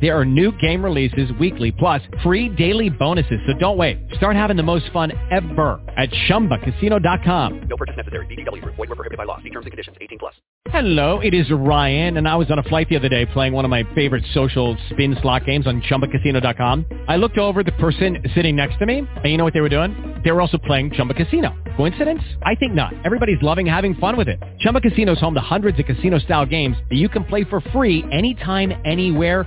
There are new game releases weekly, plus free daily bonuses. So don't wait. Start having the most fun ever at ChumbaCasino.com. No purchase necessary. VGW. Void were prohibited by law. See terms and conditions. 18 plus. Hello, it is Ryan, and I was on a flight the other day playing one of my favorite social spin slot games on ChumbaCasino.com. I looked over the person sitting next to me, and you know what they were doing? They were also playing Chumba Casino. Coincidence? I think not. Everybody's loving having fun with it. Chumba Casino is home to hundreds of casino-style games that you can play for free anytime, anywhere,